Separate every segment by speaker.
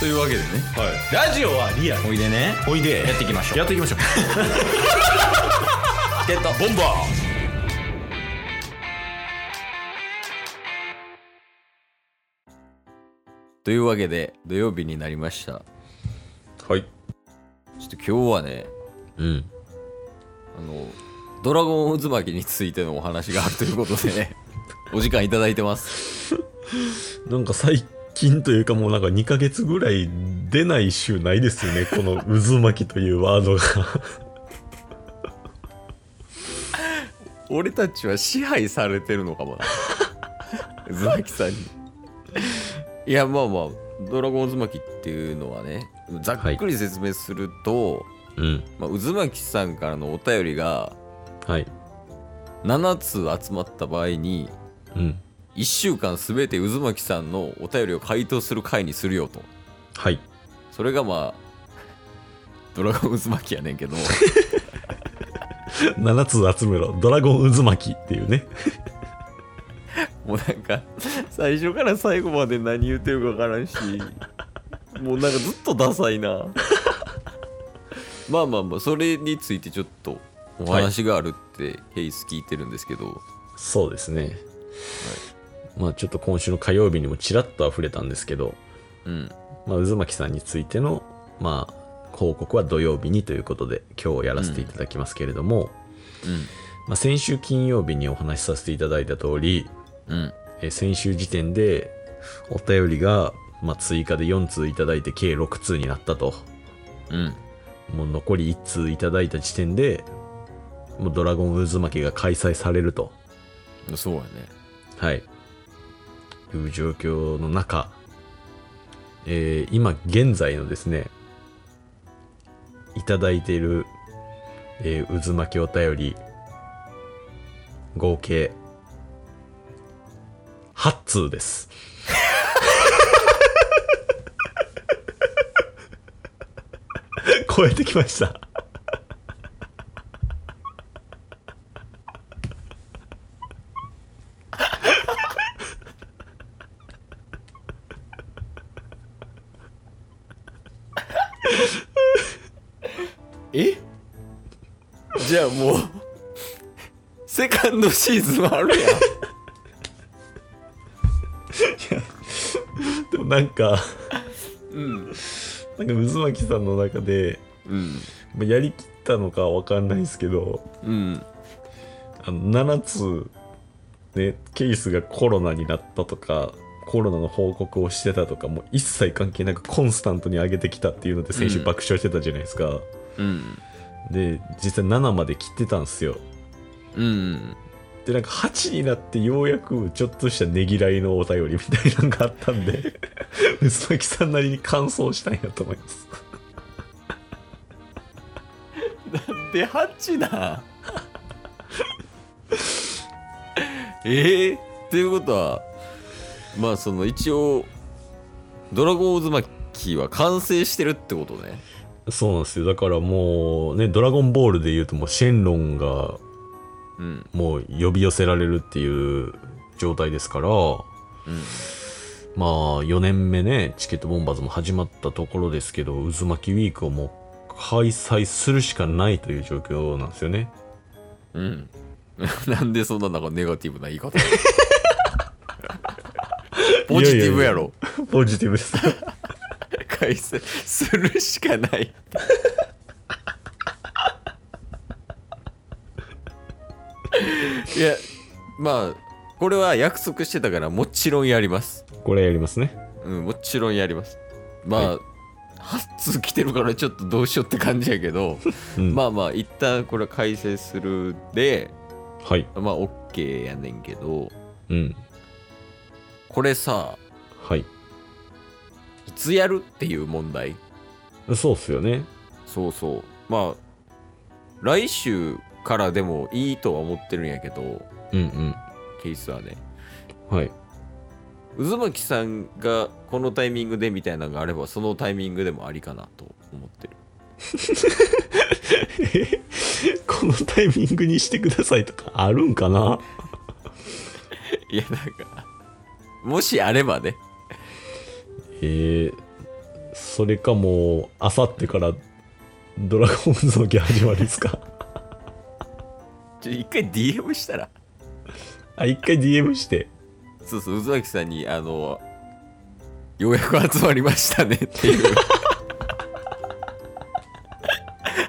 Speaker 1: というわけでね。
Speaker 2: はい、ラジオはリアル。
Speaker 1: おいでね。
Speaker 2: おいで。
Speaker 1: やっていきましょう。
Speaker 2: やっていきましょう。
Speaker 1: ゲット。
Speaker 2: ボンバ
Speaker 1: というわけで土曜日になりました。
Speaker 2: ーはい。
Speaker 1: ちょっと今日はね
Speaker 2: うん。
Speaker 1: あのドラゴン渦巻きについてのお話があるということでね。お時間いただいてます。
Speaker 2: なんか最近というかもうなんか2ヶ月ぐらい出ない週ないですよね。この渦巻きというワードが。
Speaker 1: 俺たちは支配されてるのかもな。渦巻きさんに。いやまあまあドラゴン渦巻きっていうのはねざっくり説明すると、
Speaker 2: うん。
Speaker 1: まあ、渦巻きさんからのお便りが
Speaker 2: はい。
Speaker 1: 7つ集まった場合に
Speaker 2: うん
Speaker 1: 1週間すべて渦巻きさんのお便りを回答する回にするよと。
Speaker 2: はい。
Speaker 1: それがまあドラゴン渦巻きやねんけど。
Speaker 2: 7つ集めろ。ドラゴン渦巻きっていうね。
Speaker 1: もうなんか最初から最後まで何言ってるか分からんし。もうなんかずっとダサいな。まあまあまあそれについてちょっとお話があるってヘイス聞いてるんですけど、
Speaker 2: そうですね、まあちょっと今週の火曜日にもちらっと溢れたんですけど、
Speaker 1: うん。
Speaker 2: まあ、渦巻さんについての、まあ、報告は土曜日にということで今日やらせていただきますけれども、まあ、先週金曜日にお話しさせていただいた通り、
Speaker 1: うん。うん
Speaker 2: えー先週時点でお便りが、まあ、追加で4通いただいて計6通になったと。
Speaker 1: うん。
Speaker 2: もう残り1通いただいた時点でもうドラゴン渦巻きが開催されると。
Speaker 1: そうやね。
Speaker 2: はいいう状況の中、えー今現在のですねいただいている、えー渦巻きお便り合計8通です。超えてきました。
Speaker 1: シーズンあるやん。
Speaker 2: でもなんか
Speaker 1: うん。
Speaker 2: なんか渦巻さんの中で
Speaker 1: うん。
Speaker 2: まあやりきったのかわかんないですけど
Speaker 1: うん。
Speaker 2: あの7つねケースがコロナになったとかコロナの報告をしてたとかもう一切関係なくコンスタントに上げてきたっていうので先週
Speaker 1: うん
Speaker 2: 爆笑してたじゃないですか、
Speaker 1: うん。
Speaker 2: で実際7まで切ってたんですよ。
Speaker 1: うん
Speaker 2: でなんか8になってようやくちょっとしたねぎらいのお便りみたいなのがあったんで 渦巻さんなりに感想したんやと思います。
Speaker 1: で8な？ええっていうことはまあその一応ドラゴン渦巻きは完成してるってことね。
Speaker 2: そうなんですよ。だからもうねドラゴンボールで言うともうシェンロンが
Speaker 1: うん
Speaker 2: もう呼び寄せられるっていう状態ですから、
Speaker 1: うん
Speaker 2: まあ4年目ねチケットボンバーズも始まったところですけど渦巻きウィークをもう開催するしかないという状況なんですよね。
Speaker 1: うん。なんでそんななんかネガティブな言い方？ポジティブやろ。
Speaker 2: ポジティブです。
Speaker 1: 開催するしかないいやまあこれは約束してたからもちろんやります。
Speaker 2: これやりますね。
Speaker 1: うんもちろんやります。まあ、
Speaker 2: は
Speaker 1: 8通来てるからちょっとどうしようって感じやけど、
Speaker 2: うん。
Speaker 1: まあまあ一旦これは改正するで
Speaker 2: はい。
Speaker 1: まあ OK やねんけど
Speaker 2: うん。
Speaker 1: これさ
Speaker 2: はい。
Speaker 1: いつやるっていう問題？
Speaker 2: そうっすよね。
Speaker 1: そうそう。まあ来週からでもいいとは思ってるんやけど
Speaker 2: うん
Speaker 1: ケースはね。
Speaker 2: うんはい。
Speaker 1: 渦巻さんがこのタイミングでみたいなのがあればそのタイミングでもありかなと思ってる。
Speaker 2: このタイミングにしてくださいとかあるんかな？い
Speaker 1: やなんかもしあればね。
Speaker 2: えー、それかもうあさってからドラゴンズの木始まりですか？
Speaker 1: ちょ一回 DM したら。
Speaker 2: あ一回 DM して。
Speaker 1: そうそう渦巻さんにあのようやく集まりましたねっていう。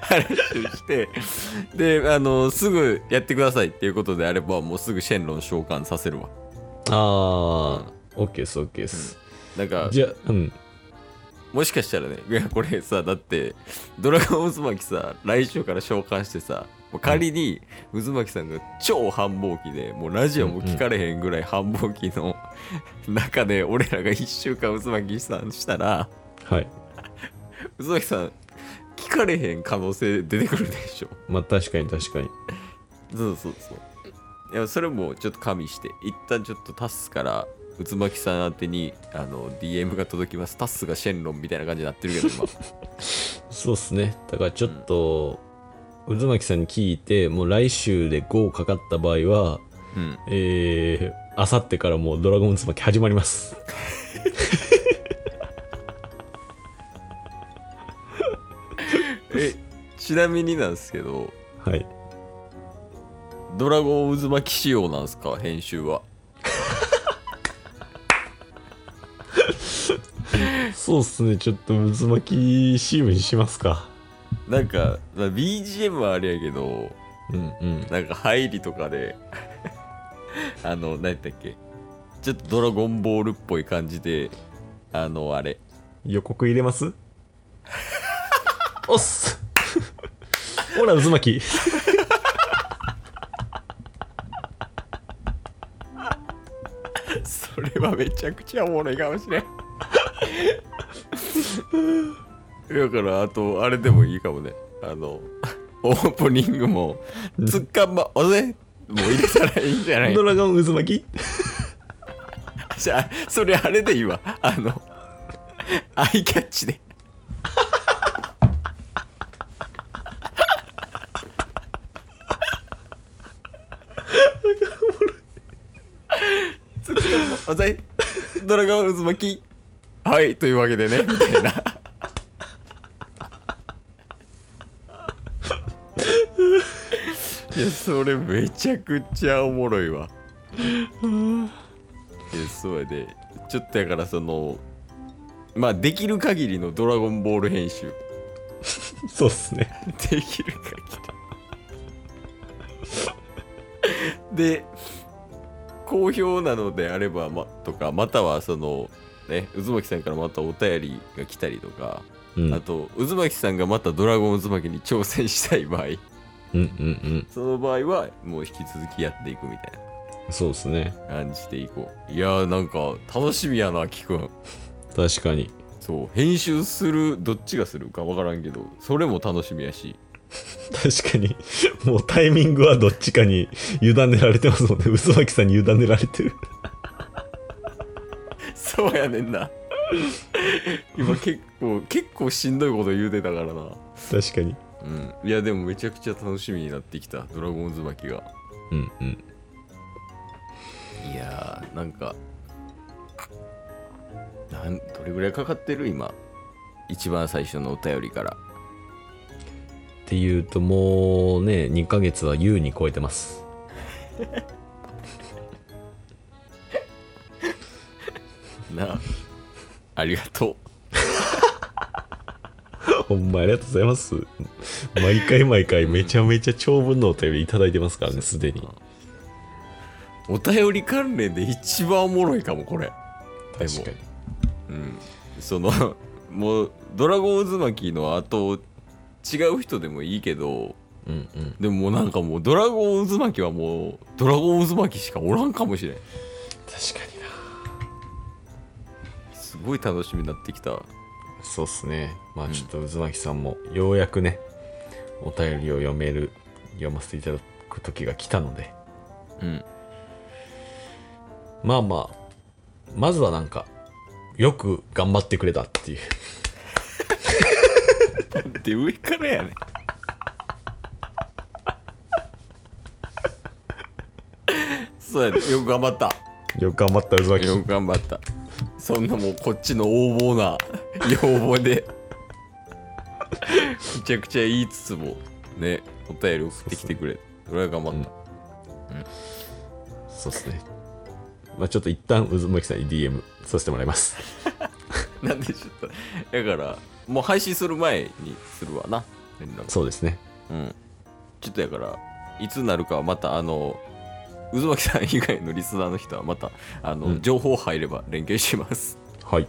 Speaker 1: 話をして。であのすぐやってくださいっていうことであればもうすぐシェンロン召喚させるわ。
Speaker 2: ああ OK です OK です、
Speaker 1: なんか
Speaker 2: じゃあうん。
Speaker 1: もしかしたらねいやこれさだってドラゴン渦巻きさ来週から召喚してさ仮に渦巻さんが超繁忙期でもうラジオも聞かれへんぐらい繁忙期の中で俺らが1週間渦巻きさんしたら
Speaker 2: はい。
Speaker 1: 渦巻さん聞かれへん可能性出てくるでしょ。
Speaker 2: まあ確かに確かに。
Speaker 1: そうそうそう。いやそれもちょっと加味して一旦ちょっとタスから渦巻さん宛てにあの DM が届きます。タスがシェンロンみたいな感じになってるけど今。
Speaker 2: そうっすね。だからちょっと、渦巻さんに聞いてもう来週で5かかった場合は
Speaker 1: うん。
Speaker 2: えー、あさってからもうドラゴンズ巻き始まります。
Speaker 1: えちなみになんですけど
Speaker 2: はい。
Speaker 1: ドラゴン渦巻き仕様なんですか？編集は。
Speaker 2: そうっすね。ちょっと渦巻き CM にしますか
Speaker 1: なんかまあ BGM はあれやけど
Speaker 2: うんうん。
Speaker 1: なんか入りとかで あの何やったっけ？ちょっとドラゴンボールっぽい感じであのあれ。
Speaker 2: 予告入れます？おっす！ほら渦巻き。
Speaker 1: それはめちゃくちゃおもろいかもしれんだからあとあれでもいいかもね。あのオープニングも「つっかんまおぜ」もう入れたらいいんじゃない？
Speaker 2: ドラゴン渦巻き？
Speaker 1: じゃあそれあれでいいわ。あのアイキャッチで。おぜドラゴン渦巻き？はいというわけでねみたいなやそれめちゃくちゃおもろいわ。いやそうやで。ちょっとやからそのまあできる限りの「ドラゴンボール」編集。
Speaker 2: そうっすね。
Speaker 1: できる限りで好評なのであれば、ま、とかまたはそのね渦巻さんからまたお便りが来たりとか、
Speaker 2: うん。
Speaker 1: あと渦巻さんがまたドラゴン渦巻きに挑戦したい場合
Speaker 2: うんうんうん。
Speaker 1: その場合はもう引き続きやっていくみたい
Speaker 2: そうっすね。
Speaker 1: な感じでいこう。いやーなんか楽しみやなキくん
Speaker 2: 確かに。
Speaker 1: そう編集するどっちがするか分からんけどそれも楽しみやし。
Speaker 2: 確かに。もうタイミングはどっちかに委ねられてますもんね。渦巻さんに委ねられてる。
Speaker 1: そうやねんな。今結構結構しんどいこと言うてたからな。
Speaker 2: 確かに
Speaker 1: うん。いやでもめちゃくちゃ楽しみになってきたドラゴンズ巻きが。
Speaker 2: うんうん。
Speaker 1: いやーなんかなんどれぐらいかかってる？今。一番最初のお便りから。
Speaker 2: っていうともうね2ヶ月は優に超えてます。
Speaker 1: なあありがと
Speaker 2: ほんまありがとうございます。毎回毎回めちゃめちゃ長文のお便りいただいてますからねすでに。
Speaker 1: うお便り関連で一番おもろいかもこれ。
Speaker 2: 確かに。
Speaker 1: うん。そのもうドラゴン渦巻きの後違う人でもいいけど
Speaker 2: うんうん。
Speaker 1: でももうなんかもうドラゴン渦巻きはもうドラゴン渦巻きしかおらんかもしれん。
Speaker 2: 確かにな。
Speaker 1: すごい楽しみになってきた
Speaker 2: そうっすね。まあちょっと渦巻さんもようやくねお便りを読める読ませていただく時が来たので。
Speaker 1: うん。
Speaker 2: まあまあまずはなんかよく頑張ってくれたっていう。
Speaker 1: で上からやねん。そうやでよく頑張った。
Speaker 2: よく頑張った渦巻
Speaker 1: よく頑張った。そんなもうこっちの横暴な要望で。めちゃくちゃ言いつつもねお便り送ってきてくれ。俺は頑張った、
Speaker 2: そうっすね。まあちょっと一旦渦巻さんに DM させてもらいます。
Speaker 1: なんでちょっとだからもう配信する前にするわな。連絡。
Speaker 2: そうですね。
Speaker 1: うん。ちょっとやからいつになるかはまたあの渦巻さん以外のリスナーの人はまたあの、
Speaker 2: うん。
Speaker 1: 情報入れば連携します。
Speaker 2: はい。